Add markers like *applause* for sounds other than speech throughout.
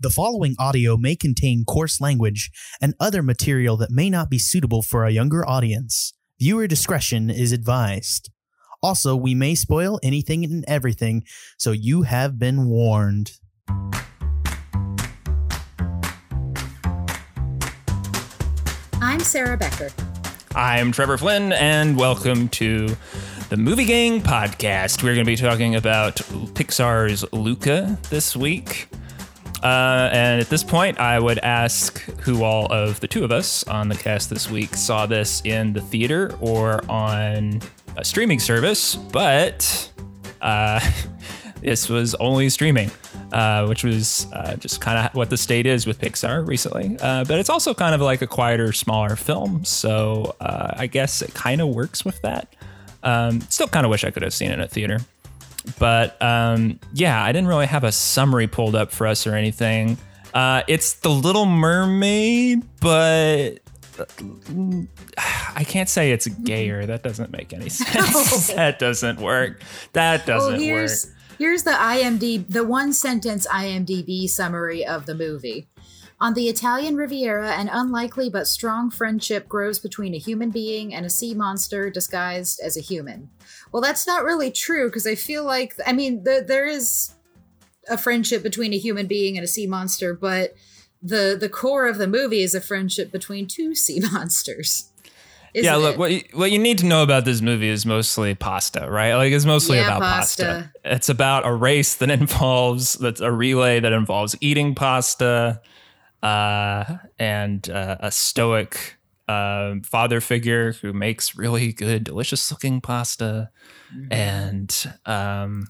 The following audio may contain coarse language and other material that may not be suitable for a younger audience. Viewer discretion is advised. Also, we may spoil anything and everything, so you have been warned. I'm Sarah Becker. I'm Trevor Flynn, and welcome to the Movie Gang podcast. We're going to be talking about Pixar's Luca this week. Uh, and at this point, I would ask who all of the two of us on the cast this week saw this in the theater or on a streaming service, but uh, *laughs* this was only streaming, uh, which was uh, just kind of what the state is with Pixar recently. Uh, but it's also kind of like a quieter, smaller film, so uh, I guess it kind of works with that. Um, still kind of wish I could have seen it at theater. But um, yeah, I didn't really have a summary pulled up for us or anything. Uh, it's The Little Mermaid, but I can't say it's gayer. That doesn't make any *laughs* sense. *laughs* that doesn't work. That doesn't well, here's, work. Here's the IMDb, the one sentence IMDb summary of the movie. On the Italian Riviera, an unlikely but strong friendship grows between a human being and a sea monster disguised as a human. Well, that's not really true because I feel like, I mean, the, there is a friendship between a human being and a sea monster, but the the core of the movie is a friendship between two sea *laughs* monsters. yeah, look, it? what you, what you need to know about this movie is mostly pasta, right? Like it's mostly Yeah, about pasta. pasta. It's about a race that *laughs* involves that's a relay that involves eating pasta, uh, and uh, a stoic um, father figure who makes really good, delicious looking pasta, and um,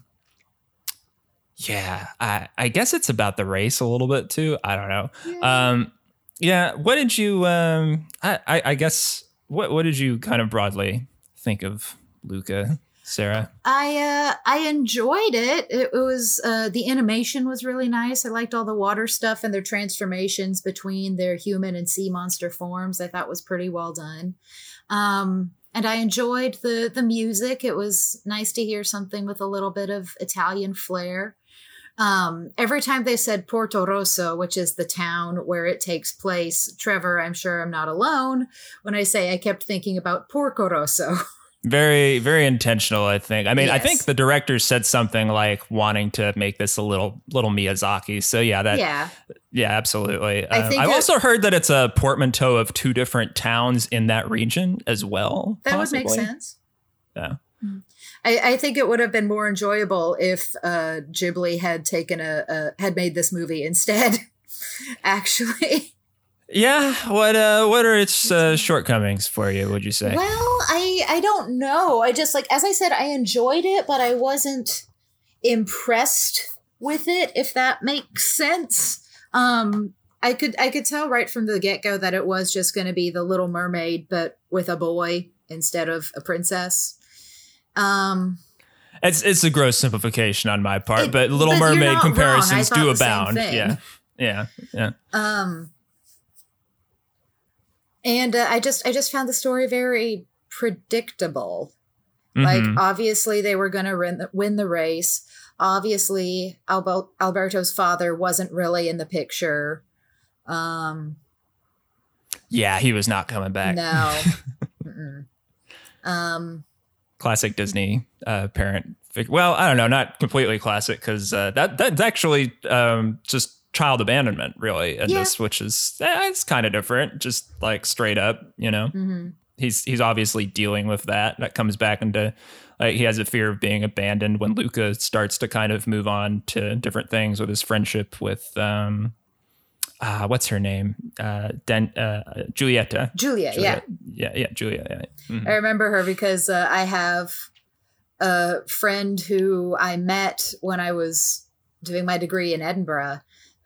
yeah, I I guess it's about the race a little bit too. I don't know. Um, yeah, what did you? Um, I, I I guess what what did you kind of broadly think of Luca, Sarah? I uh I enjoyed it. It, was uh the animation was really nice. I liked all the water stuff and their transformations between their human and sea monster forms. I thought was pretty well done. Um and I enjoyed the the music. It was nice to hear something with a little bit of Italian flair. Um, every time they said Porto Rosso, which is the town where it takes place, Trevor, I'm sure I'm not alone when I say I kept thinking about Porco Rosso. *laughs* Very very intentional. I think. I mean, I think the director said something like wanting to make this a little little Miyazaki. So yeah, that yeah, yeah. absolutely. I Um, think I've also heard that it's a portmanteau of two different towns in that region as well. That would make sense. Yeah. I, I think it would have been more enjoyable if uh, Ghibli had taken a, a had made this movie instead. *laughs* Actually, Yeah. What uh what are its uh, shortcomings for you? Would you say? well, I I don't know. I just like as I said, I enjoyed it, but I wasn't impressed with it. If that makes sense. Um, I could I could tell right from the get go that it was just going to be the Little Mermaid, but with a boy instead of a princess. Um, It's it's a gross simplification on my part, It- but Little but Mermaid not wrong. I comparisons do abound. Yeah, yeah, yeah. Um, and uh, I just I just found the story very predictable. Like Mhm. obviously they were going to win the, race. Obviously Albo- Alberto's father wasn't really in the picture. Um, yeah, he was not coming back. no. *laughs* Um, classic Disney uh, parent. Well, I don't know, not completely classic because uh, that that's actually um, just child abandonment, really, in Yeah. this, which is eh, it's kind of different, just like straight up, you know. mhm. He's he's obviously dealing with that. That comes back into like he has a fear of being abandoned when Luca starts to kind of move on to different things with his friendship with um, uh, what's her name, uh, Den- uh, Julieta. Julia, yeah. Yeah, yeah, Julia. Yeah. Mhm. I remember her because uh, I have a friend who I met when I was doing my degree in Edinburgh.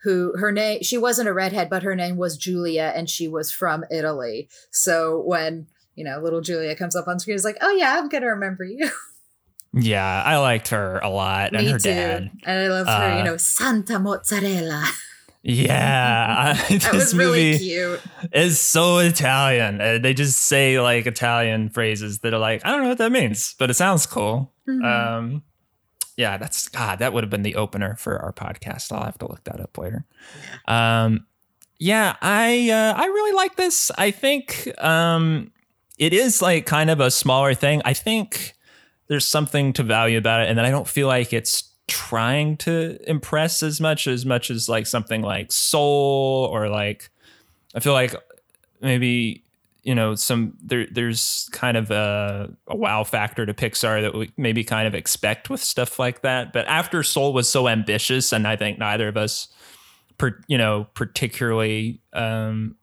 Who her name? She wasn't a redhead, but her name was Julia, and she was from Italy. So when you know little Julia comes up on screen, it's like, oh yeah, I'm gonna remember you. *laughs* Yeah, I liked her a lot, and Me her too. dad. And I loved her. You Uh, know, Santa Mozzarella. Yeah, *laughs* That this was really movie cute. is so Italian. Uh, they just say like Italian phrases that are like I don't know what that means, but it sounds cool. Mhm. Um, yeah, that's God. That would have been the opener for our podcast. I'll have to look that up later. Um, yeah, I uh, I really like this. I think um, it is like kind of a smaller thing. I think there's something to value about it, and then I don't feel like it's trying to impress as much as much as like something like Soul or like I feel like maybe you know some there there's kind of a, a wow factor to Pixar that we maybe kind of expect with stuff like that. But after Soul was so ambitious, and I think neither of us, per, you know, particularly um,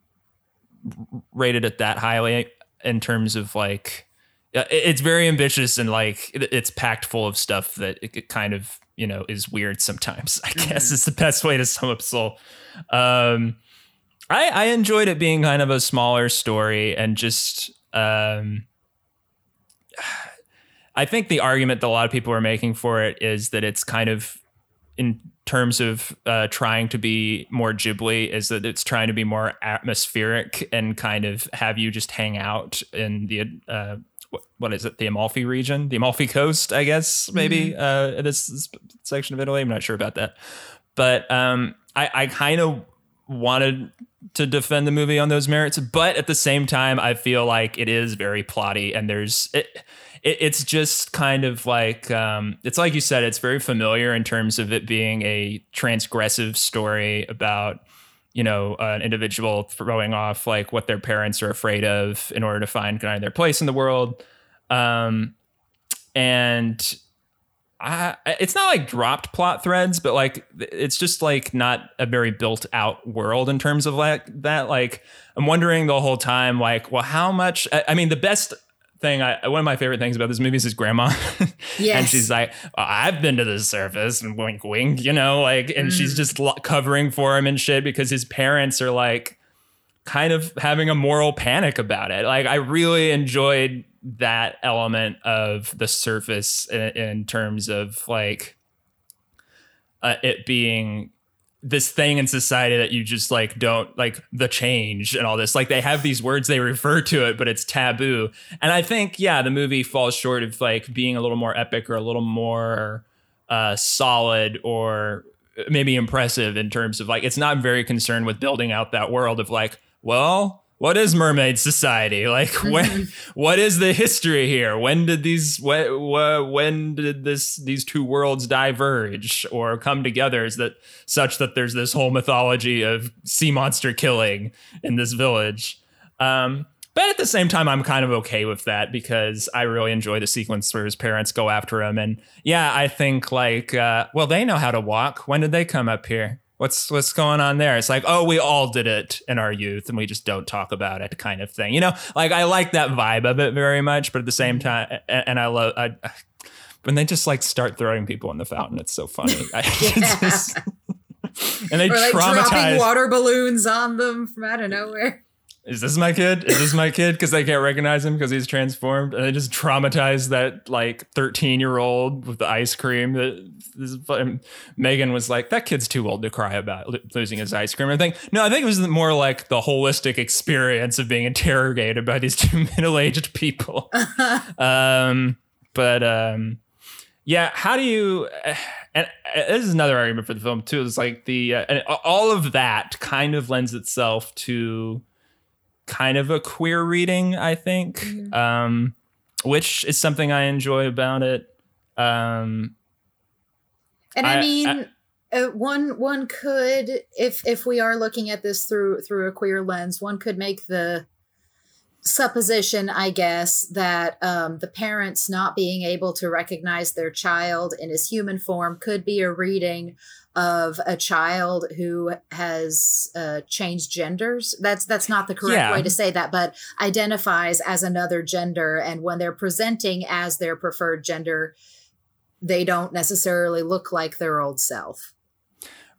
rated it that highly in terms of like it's very ambitious and like it's packed full of stuff that it kind of you know is weird sometimes. I guess mm-hmm. is the best way to sum up Soul. Um, I, I enjoyed it being kind of a smaller story and just um, I think the argument that a lot of people are making for it is that it's kind of in terms of uh, trying to be more Ghibli is that it's trying to be more atmospheric and kind of have you just hang out in the uh, what is it the Amalfi region, the Amalfi Coast, I guess maybe mm-hmm. uh, this, this, section of Italy. I'm not sure about that, but um, I, I kind of wanted to defend the movie on those merits, but at the same time, I feel like it is very plotty, and there's it. it it's just kind of like um, it's like you said, it's very familiar in terms of it being a transgressive story about you know an individual throwing off like what their parents are afraid of in order to find kind of their place in the world, um, and I, it's not like dropped plot threads, but like it's just like not a very built out world in terms of like that. Like I'm wondering the whole time, like, well, how much? I, mean, the best thing, I, one of my favorite things about this movie is his grandma. *laughs* Yes. and she's like, well, I've been to the surface and wink, wink, you know, like, and mm. she's just covering for him and shit because his parents are like kind of having a moral panic about it. Like, I really enjoyed that element of the surface in, in terms of like uh, it being this thing in society that you just like don't like the change and all this like they have these words they refer to it but it's taboo and i think yeah the movie falls short of like being a little more epic or a little more uh solid or maybe impressive in terms of like it's not very concerned with building out that world of like well what is mermaid society? *laughs* Like when mm-hmm. what is the history here? When did these when, when did this these two worlds diverge or come together is that such that there's this whole mythology of sea monster killing in this village. Um, but at the same time i'm kind of okay with that because i really enjoy the sequence where his parents go after him. And yeah i think like uh, well they know how to walk. When did they come up here what's what's going on there? It's like, oh, we all did it in our youth and we just don't talk about it kind of thing. You know, like I like that vibe of it very much, but at the same mm-hmm. time and I love I, when they just like start throwing people in the fountain, it's so funny. *laughs* I, *laughs* just, and they or like traumatize dropping water balloons on them from out of nowhere is this my kid? Is this my kid? Because they can't recognize him because he's transformed, and they just traumatize that like thirteen year old with the ice cream. That this, Megan was like, that kid's too old to cry about losing his ice cream. I think no, I think it was more like the holistic experience of being interrogated by these *laughs* two middle aged people. *laughs* um, but um, yeah, how do you? *sighs* And this is another argument for the film too. It's like the uh, and all of that kind of lends itself to kind of a queer reading, I think, mm-hmm. um, which is something I enjoy about it. Um, and I, I mean, I, uh, one one could, if if we are looking at this through through a queer lens, one could make the supposition, I guess, that um, the parents not being able to recognize their child in his human form could be a reading of a child who has uh, changed genders. That's that's not the correct yeah. way to say that, but identifies as another gender, and when they're presenting as their preferred gender, they don't necessarily look like their old self.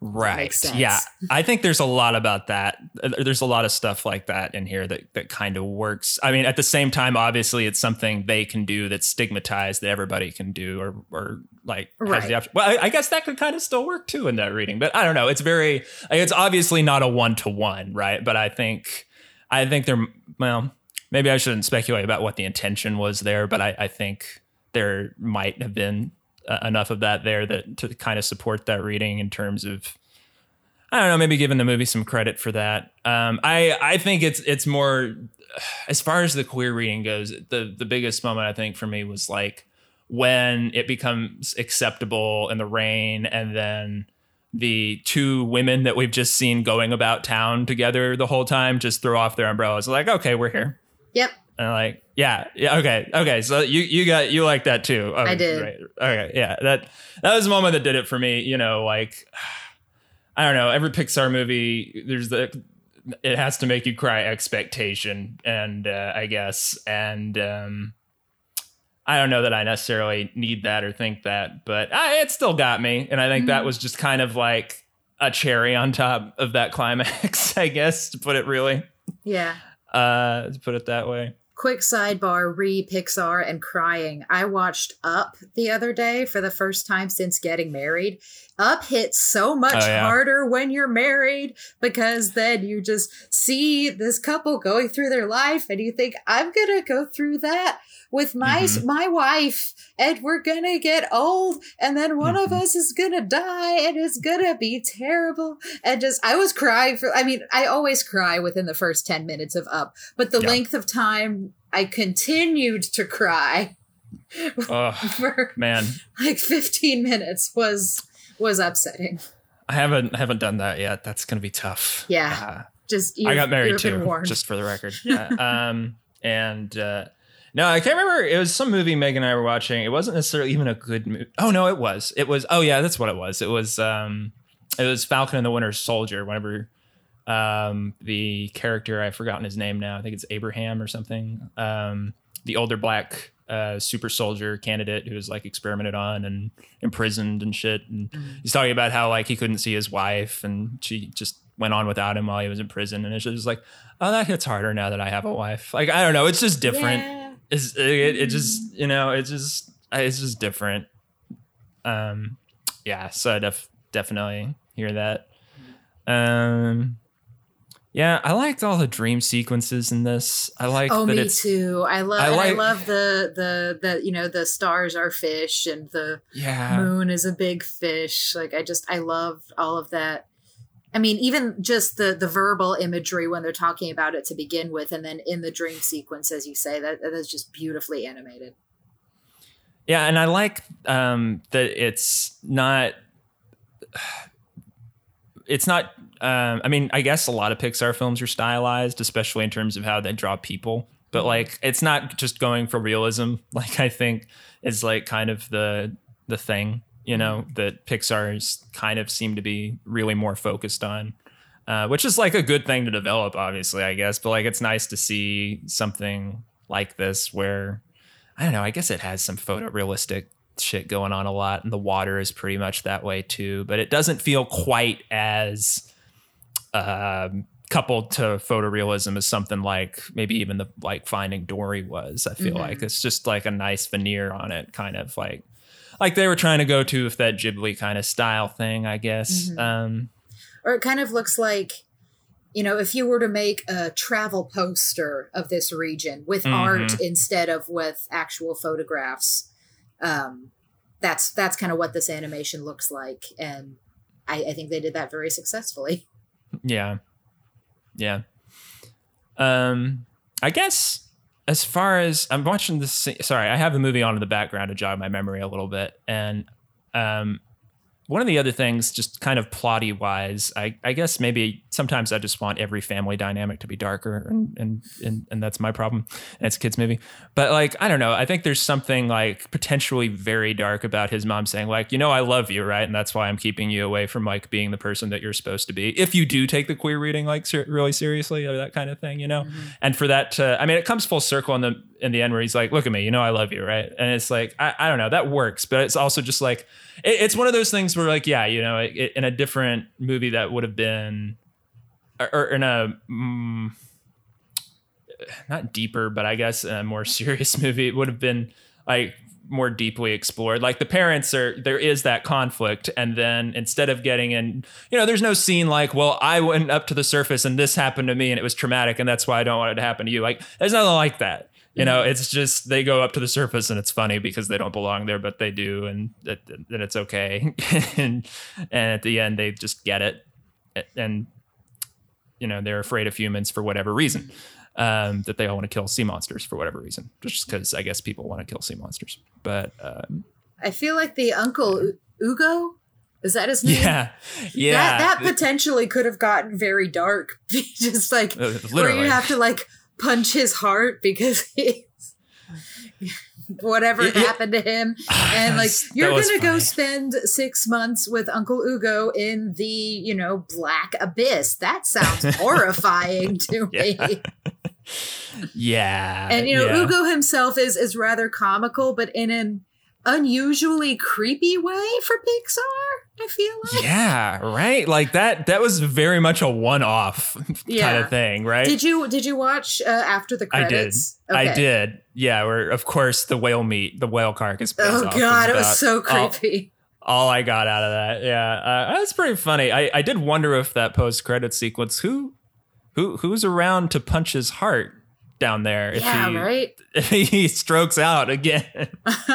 Right. Yeah. *laughs* I think there's a lot about that. There's a lot of stuff like that in here that, that kind of works. I mean, at the same time, obviously, it's something they can do that's stigmatized that everybody can do or, or like right. has the option. Well, I, I, guess that could kind of still work too in that reading, but I don't know. It's very, it's obviously not a one to one, right? But I think, I think there, well, maybe I shouldn't speculate about what the intention was there, but I, I think there might have been uh, enough of that there that to kind of support that reading in terms of I don't know, maybe giving the movie some credit for that. Um, I I think it's it's more as far as the queer reading goes. The the biggest moment I think for me was like when it becomes acceptable in the rain, and then the two women that we've just seen going about town together the whole time just throw off their umbrellas. Like, okay, we're here. Yep. And I'm like, yeah, yeah, okay, okay. So you you got you like that too? Okay, I did. Right. Okay, yeah. That that was the moment that did it for me. You know, like *sighs* I don't know. Every Pixar movie, there's the it has to make you cry expectation, and uh, I guess, and um, I don't know that I necessarily need that or think that, but uh, it still got me, and I think that was just kind of like a cherry on top of that climax, *laughs* I guess, to put it really, Yeah. uh, to put it that way. Quick sidebar re Pixar and crying. I watched Up the other day for the first time since getting married. Up hits so much Oh, yeah. harder when you're married because then you just see this couple going through their life and you think, I'm going to go through that with my Mhm. my wife and we're going to get old and then one of Mhm. us is going to die and it's going to be terrible and just I was crying for I mean I always cry within the first 10 minutes of Up but the Yeah. length of time I continued to cry Oh *laughs* for man, like 15 minutes was was upsetting. I haven't haven't done that yet. That's gonna be tough. Yeah. Uh, Just I got married too, just for the record. *laughs* Uh, um, and uh, no, I can't remember. It was some movie Megan and I were watching. It wasn't necessarily even a good movie. Oh no, it was. It was. Oh yeah, that's what it was. It was. Um, it was Falcon and the Winter Soldier. Whenever um, the character I've forgotten his name now. I think it's Abraham or something. Um, the older black uh, super soldier candidate who was like experimented on and imprisoned and shit. And he's talking about how like he couldn't see his wife and she just went on without him while he was in prison. And it's just like, oh, that hits harder now that I have a wife. Like I don't know, it's just different. Yeah. It's it, it just you know it's just it's just different. Um, yeah. So I def- definitely hear that. Um. Yeah, I liked all the dream sequences in this. I like Oh, that me it's too. I love. I and I like- love the the the you know the stars are fish and the yeah. moon is a big fish. Like I just I love all of that. I mean, even just the the verbal imagery when they're talking about it to begin with, and then in the dream sequence, as you say, that that is just beautifully animated. Yeah, and I like um, that it's not. *sighs* It's not. Um, I mean, I guess a lot of Pixar films are stylized, especially in terms of how they draw people. But like, it's not just going for realism. *laughs* Like, I think is like kind of the the thing, you know, that Pixar's kind of seem to be really more focused on. Uh, which is like a good thing to develop, obviously, I guess. But like, it's nice to see something like this where I don't know. I guess it has some photorealistic shit going on a lot, and the water is pretty much that way too. But it doesn't feel quite as um, coupled to photorealism is something like maybe even the like Finding Dory was. I feel Mhm. like it's just like a nice veneer on it, kind of like like they were trying to go to with that Ghibli kind of style thing, I guess. Mhm. Um, or it kind of looks like you know if you were to make a travel poster of this region with Mhm. art instead of with actual photographs um that's that's kind of what this animation looks like and I, I think they did that very successfully *laughs* Yeah. Yeah. Um I guess as far as I'm watching this sorry, I have the movie on in the background to jog my memory a little bit and um one of the other things, just kind of plotty wise, I, I guess maybe sometimes I just want every family dynamic to be darker, and mm. and and, and that's my problem. And it's a kids movie, but like I don't know. I think there's something like potentially very dark about his mom saying like, you know, I love you, right, and that's why I'm keeping you away from like being the person that you're supposed to be. If you do take the queer reading like ser- really seriously or that kind of thing, you know, mm-hmm. and for that to, I mean, it comes full circle in the in the end where he's like, look at me, you know, I love you, right, and it's like I, I don't know, that works, but it's also just like it, it's one of those things like yeah you know it, in a different movie that would have been or, or in a mm, not deeper but i guess a more *laughs* serious movie it would have been like more deeply explored. Like the parents are there is that conflict and then instead of getting in you know there's no scene like well i went up to the surface and this happened to me and it was traumatic and that's why i don't want it to happen to you. Like there's nothing like that You know, it's just they go up to the surface and it's funny because they don't belong there, but they do, and that and it's okay. *laughs* and and at the end, they just get it, and you know they're afraid of humans for whatever reason. Um, that they all want to kill sea monsters for whatever reason, just because I guess people want to kill sea monsters. But um, I feel like the uncle Ugo is that his *laughs* name? yeah, yeah, That that potentially could have gotten very dark. *laughs* Just like Uh, where you have to like punch his heart because *laughs* he's whatever Yeah, yeah. happened to him. *sighs* And like you're gonna go spend six months with Uncle Ugo in the, you know, black abyss. That sounds *laughs* horrifying to *laughs* me. Yeah. yeah, And you know, yeah. Ugo himself is is rather comical, but in an unusually creepy way for Pixar, I feel like. Yeah, right. Like that. That was very much a one-off yeah. kind of thing, right? Did you did you watch uh, after the I did. credits? I did. Yeah. Where of course the whale meat, the whale carcass. Oh off god, it was so creepy. All, I got out of that. Yeah, uh, that's pretty funny. I, I did wonder if that post-credit sequence, who, who, who's around to punch his heart down there if yeah, he right. *laughs* if he strokes out again. *laughs*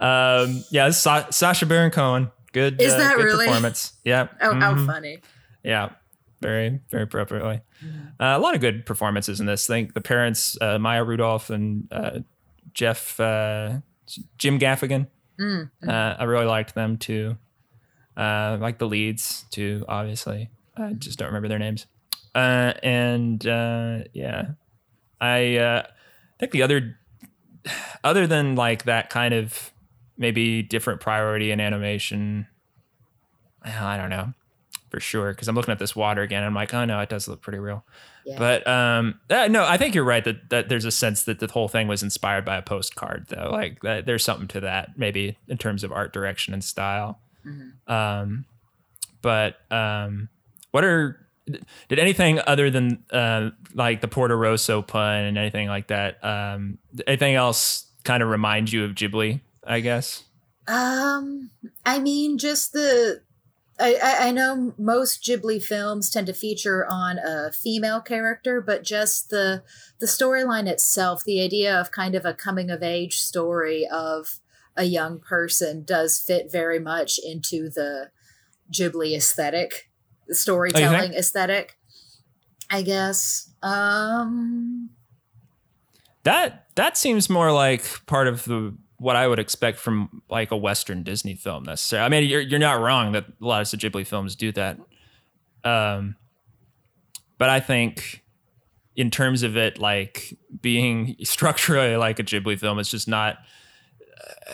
um, yeah, Sa- Sacha Baron Cohen. Good. Is uh, that good really? performance? Yeah. *laughs* Oh, how Mhm. funny. Yeah, very, very appropriately. Mm-hmm. Uh, a lot of good performances in this. I think the parents, uh, Maya Rudolph and uh, Jeff, uh, Jim Gaffigan. Mm. Uh, I really liked them too. Uh, like the leads too, obviously. I just don't remember their names. Uh, and uh, yeah, I uh, think the other, *sighs* other than like that kind of maybe different priority in animation, I don't know for sure because I'm looking at this water again. And I'm like, oh no, it does look pretty real. Yeah. But um, uh, no, I think you're right that that there's a sense that the whole thing was inspired by a postcard, though. Like that, there's something to that, maybe in terms of art direction and style. Mhm. Um, but um, what are did anything other than uh, like the Porto Rosso pun and anything like that? Um, anything else kind of remind you of Ghibli? I guess. Um, I mean, just the. I, I, I know most Ghibli films tend to feature on a female character, but just the the storyline itself, the idea of kind of a coming of age story of a young person does fit very much into the Ghibli aesthetic, the storytelling aesthetic. I guess. Um That that seems more like part of the what I would expect from like a Western Disney film. Necessarily, I mean, you're you're not wrong that a lot of the Ghibli films do that. Um, but I think in terms of it like being *laughs* structurally like a Ghibli film, it's just not.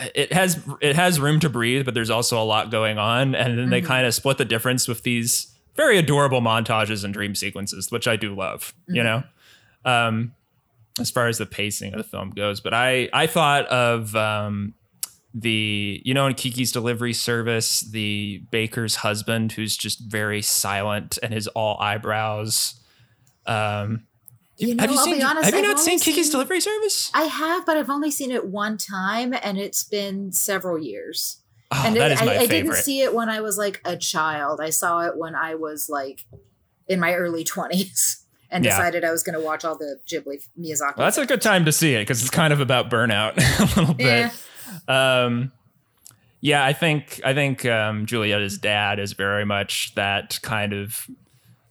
uh, It has it has room to breathe, but there's also a lot going on, and then they Mhm. kind of split the difference with these very adorable montages and dream sequences, which I do love. You Mhm. know, um, as far as the pacing of the film goes. But I I thought of um, the you know in Kiki's Delivery Service the baker's husband who's just very silent and is all eyebrows. Um, you know, have you I'll seen? be honest, have you I've not seen Kiki's seen- Delivery Service? I have, but I've only seen it one time and it's been several years. Oh, and that it, is my I, I didn't see it when I was like a child. I saw it when I was like in my early 20s and Yeah. decided I was going to watch all the Ghibli Miyazaki. well, that's a good time to see it because it's kind of about burnout *laughs* a little bit. Yeah. Um, yeah, I think I think um, Julietta's dad is very much that kind of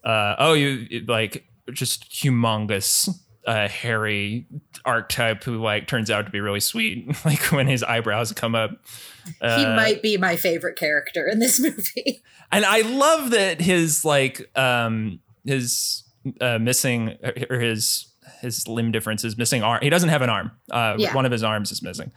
uh, oh you like just humongous uh, hairy archetype who like turns out to be really sweet *laughs* like when his eyebrows come up. he Uh, might be my favorite character in this *laughs* movie. and I love that his like um his uh, missing or his his limb difference is missing arm. He doesn't have an arm. Uh, Yeah. One of his arms is missing.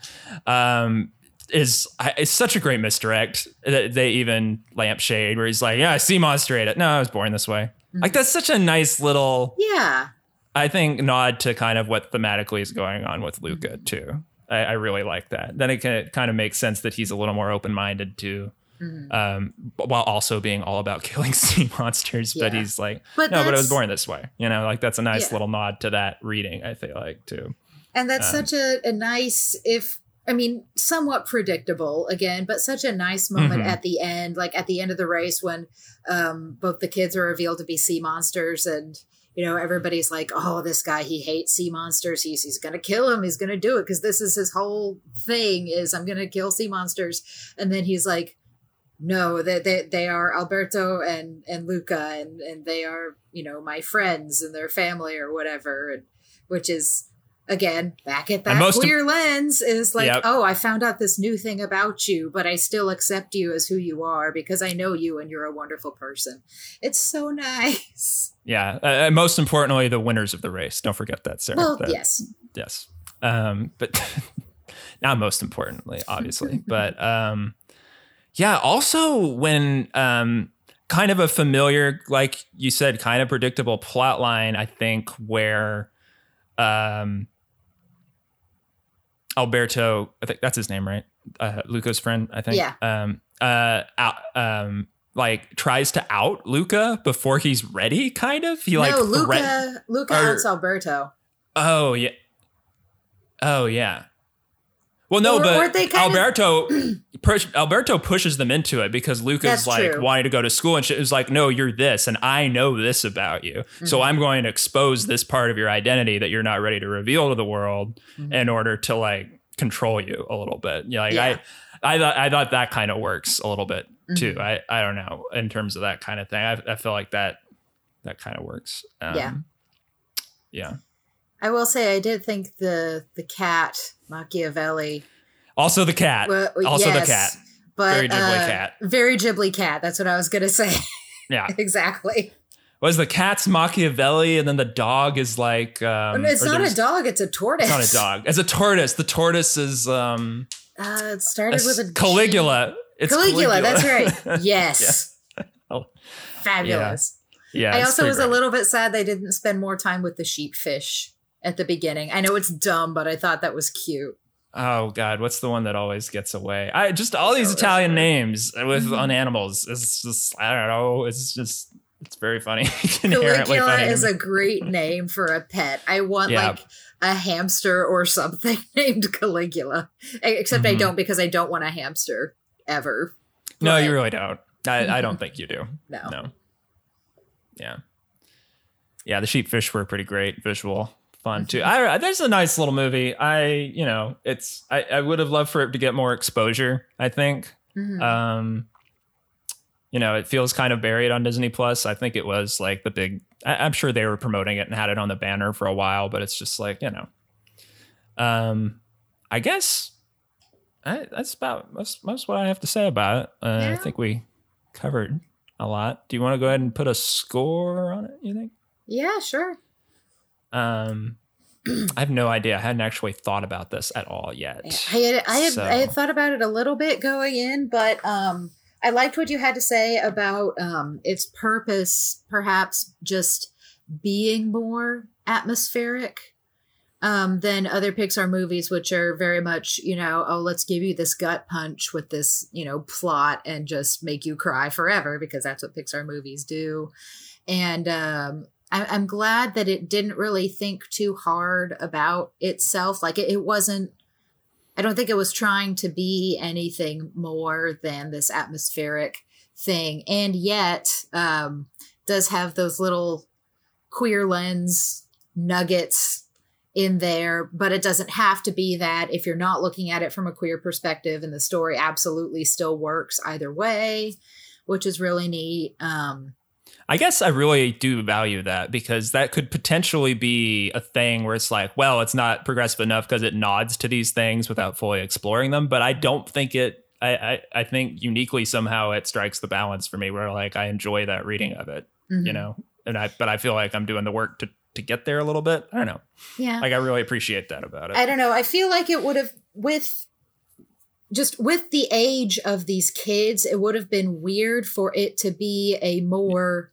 Um, is is such a great misdirect that they even lampshade where he's like, yeah, I sea monster ate it. No, I was born this way. Like that's such a nice little, yeah. I think, nod to kind of what thematically is going on with Luca too. I, I really like that. Then it, can, it kind of makes sense that he's a little more open minded to Mhm. um, while also being all about *laughs* killing sea monsters. But he's like, But no, but I was born this way. You know, like that's a nice Yeah. little nod to that reading. I feel like too. And that's Um, such a, a nice, if I mean, somewhat predictable again, but such a nice moment Mhm. at the end, like at the end of the race when um, both the kids are revealed to be sea monsters and you know, everybody's like, oh, this guy, he hates sea monsters. He's, he's going to kill him. He's going to do it because this is his whole thing is I'm going to kill sea monsters. And then he's like, no, they, they, they are Alberto and, and Luca and, and they are, you know, my friends and their family or whatever. And, which is, again, back at that queer lens is like, Yep. oh, I found out this new thing about you, but I still accept you as who you are because I know you and you're a wonderful person. It's so nice. Yeah. Uh, and most importantly, the winners of the race. Don't forget that, Sarah. Well, That- yes. Yes. Um, but *laughs* not most importantly, obviously. *laughs* but um, yeah, also when um, kind of a familiar, like you said, kind of predictable plot line, I think, where um, Alberto, I think that's his name, right? Uh, Luca's friend, I think. Yeah. Um, uh, out, um, like tries to out Luca before he's ready, kind of. He like no, Luca, threat- Luca or- outs Alberto. Oh yeah. Oh yeah. Well, no, Or- but or Alberto *clears throat* push, Alberto pushes them into it because Luca's like true. wanting to go to school and shit is like, no, you're this, and I know this about you, so Mhm. I'm going to expose this part of your identity that you're not ready to reveal to the world Mhm. in order to like control you a little bit. Yeah, like Yeah. I, I thought I thought that kind of works a little bit too. Mhm. I I don't know in terms of that kind of thing. I I feel like that that kind of works. Um, Yeah. Yeah. I will say I did think the the cat Machiavelli. Also the cat. wa- also the cat. but Very Ghibli uh, cat. Very Ghibli cat. That's what I was gonna say. *laughs* Yeah. exactly. Was the cat's Machiavelli and then the dog is like um it's not a dog. It's a tortoise. It's not a dog. It's a tortoise. The tortoise is um Uh, it started with a Caligula. It's Caligula. That's right. *laughs* Yes. *laughs* Oh. Fabulous. yeah. I also was a little bit sad they didn't spend more time with the sheepfish at the beginning. I know it's dumb, but I thought that was cute. Oh god, what's the one that always gets away? I just all these Oh, Italian right. names with Mhm. on animals. It's just I don't know. It's just it's very funny. *laughs* Caligula funny is a great *laughs* name for a pet. I want Yeah. like a hamster or something *laughs* named Caligula. Except I Mhm. don't because I don't want a hamster ever. no, But- you really don't. I, I don't think you do. No. No. Yeah. Yeah, the sheepfish were pretty great visual fun too. Mm-hmm. I there's a nice little movie. I, you know, it's I, I would have loved for it to get more exposure, I think. Mhm. Um you know, it feels kind of buried on Disney Plus. I think it was like the big I, I'm sure they were promoting it and had it on the banner for a while, but it's just like, you know. Um I guess I, that's about most most what I have to say about it. Uh, I think we covered a lot. Do you want to go ahead and put a score on it? You think? yeah, sure. Um, I have no idea. I hadn't actually thought about this at all yet. I had I had, So- I had thought about it a little bit going in, but um, I liked what you had to say about um, its purpose, perhaps just being more atmospheric um, than other Pixar movies, which are very much you know, oh, let's give you this gut punch with this you know plot and just make you cry forever because that's what Pixar movies do, and um, I'm glad that it didn't really think too hard about itself. Like it, wasn't. I don't think it was trying to be anything more than this atmospheric thing, and yet um, does have those little queer lens nuggets in there. But it doesn't have to be that if you're not looking at it from a queer perspective, and the story absolutely still works either way, which is really neat. Um, I guess I really do value that because that could potentially be a thing where it's like, well, it's not progressive enough because it nods to these things without fully exploring them. But I don't think it. I, I I think uniquely somehow it strikes the balance for me where like I enjoy that reading of it, you mhm. know. And I but I feel like I'm doing the work to to get there a little bit. I don't know. yeah. Like I really appreciate that about it. I don't know. I feel like it would have with just with the age of these kids, it would have been weird for it to be a more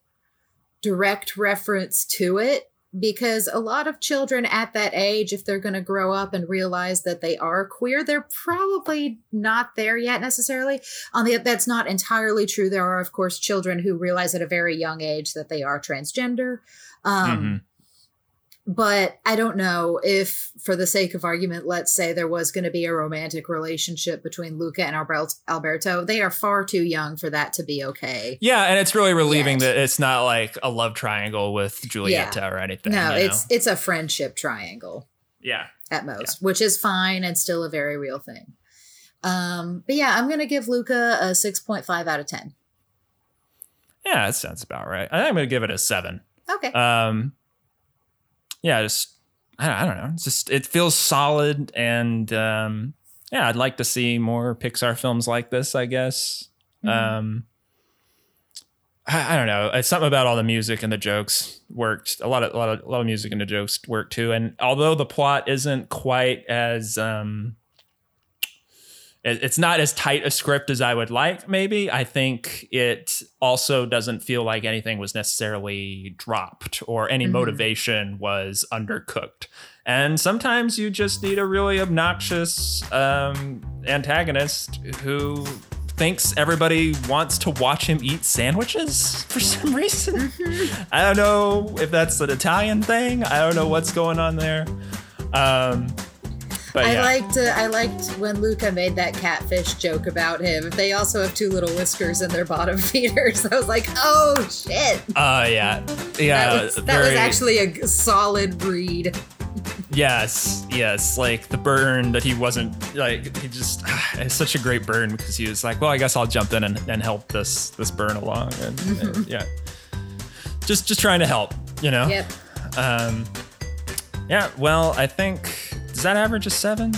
direct reference to it because a lot of children at that age if they're going to grow up and realize that they are queer they're probably not there yet necessarily. On the that's not entirely true. There are of course children who realize at a very young age that they are transgender. Um Mhm. But I don't know if, for the sake of argument, let's say there was going to be a romantic relationship between Luca and Alberto. They are far too young for that to be okay. Yeah, and it's really relieving Yet. that it's not like a love triangle with Julieta yeah. or anything. No, it's know? it's a friendship triangle. Yeah, at most, yeah. which is fine and still a very real thing. Um, but yeah, I'm gonna give Luca a six point five out of ten. Yeah, that sounds about right. I think I'm gonna give it a seven. Okay. Um, yeah, just I don't know. It's just it feels solid, and um, yeah, I'd like to see more Pixar films like this. I guess. Mm-hmm. Um, I, I, don't know. It's something about all the music and the jokes worked. A lot of a lot of a lot of music and the jokes worked too. And although the plot isn't quite as um, it's not as tight a script as I would like, maybe. I think it also doesn't feel like anything was necessarily dropped or any mm-hmm. motivation was undercooked. And sometimes you just need a really obnoxious um, antagonist who thinks everybody wants to watch him eat sandwiches for some reason. Mm-hmm. I don't know if that's an Italian thing. I don't know what's going on there. Um, but, I liked uh, I liked when Luca made that catfish joke about him. They also have two little whiskers in their bottom *laughs* feeders. I was like, oh shit. Oh uh, yeah, yeah. That, was, that very... was actually a solid read. Yes, yes. Like the burn that he wasn't like he just *sighs* it's such a great burn because he was like, well, I guess I'll jump in and, and help this this burn along and, mm-hmm. and yeah, just just trying to help, you know. Yep. Um, yeah. Well, I think does that average a seven?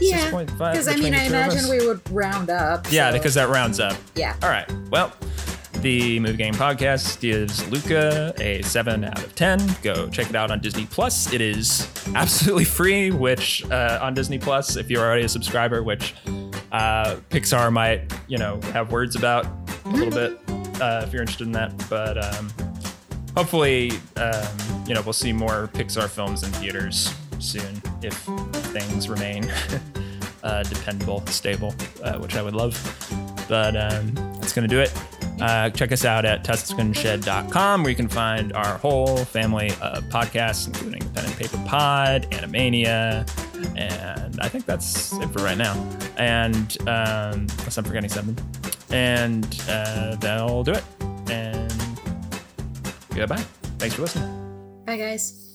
Yeah, because I mean, I imagine we would round up. Yeah, so. because that rounds up. Yeah. All right. Well, the Movie Game Podcast gives Luca a 7 out of 10. Go check it out on Disney Plus. It is absolutely free, which uh, on Disney Plus, if you're already a subscriber, which uh, Pixar might, you know, have words about a little bit uh, if you're interested in that. But um, hopefully, um, you know, we'll see more Pixar films in theaters soon if things remain *laughs* uh, dependable, stable, uh, which I would love. But um, that's going to do it. Uh, check us out at tuscanshed.com where you can find our whole family of podcasts, including Pen and Paper Pod, Animania, and I think that's it for right now. And um, unless I'm forgetting something. And uh, that'll do it. And goodbye. Thanks for listening. Bye, guys.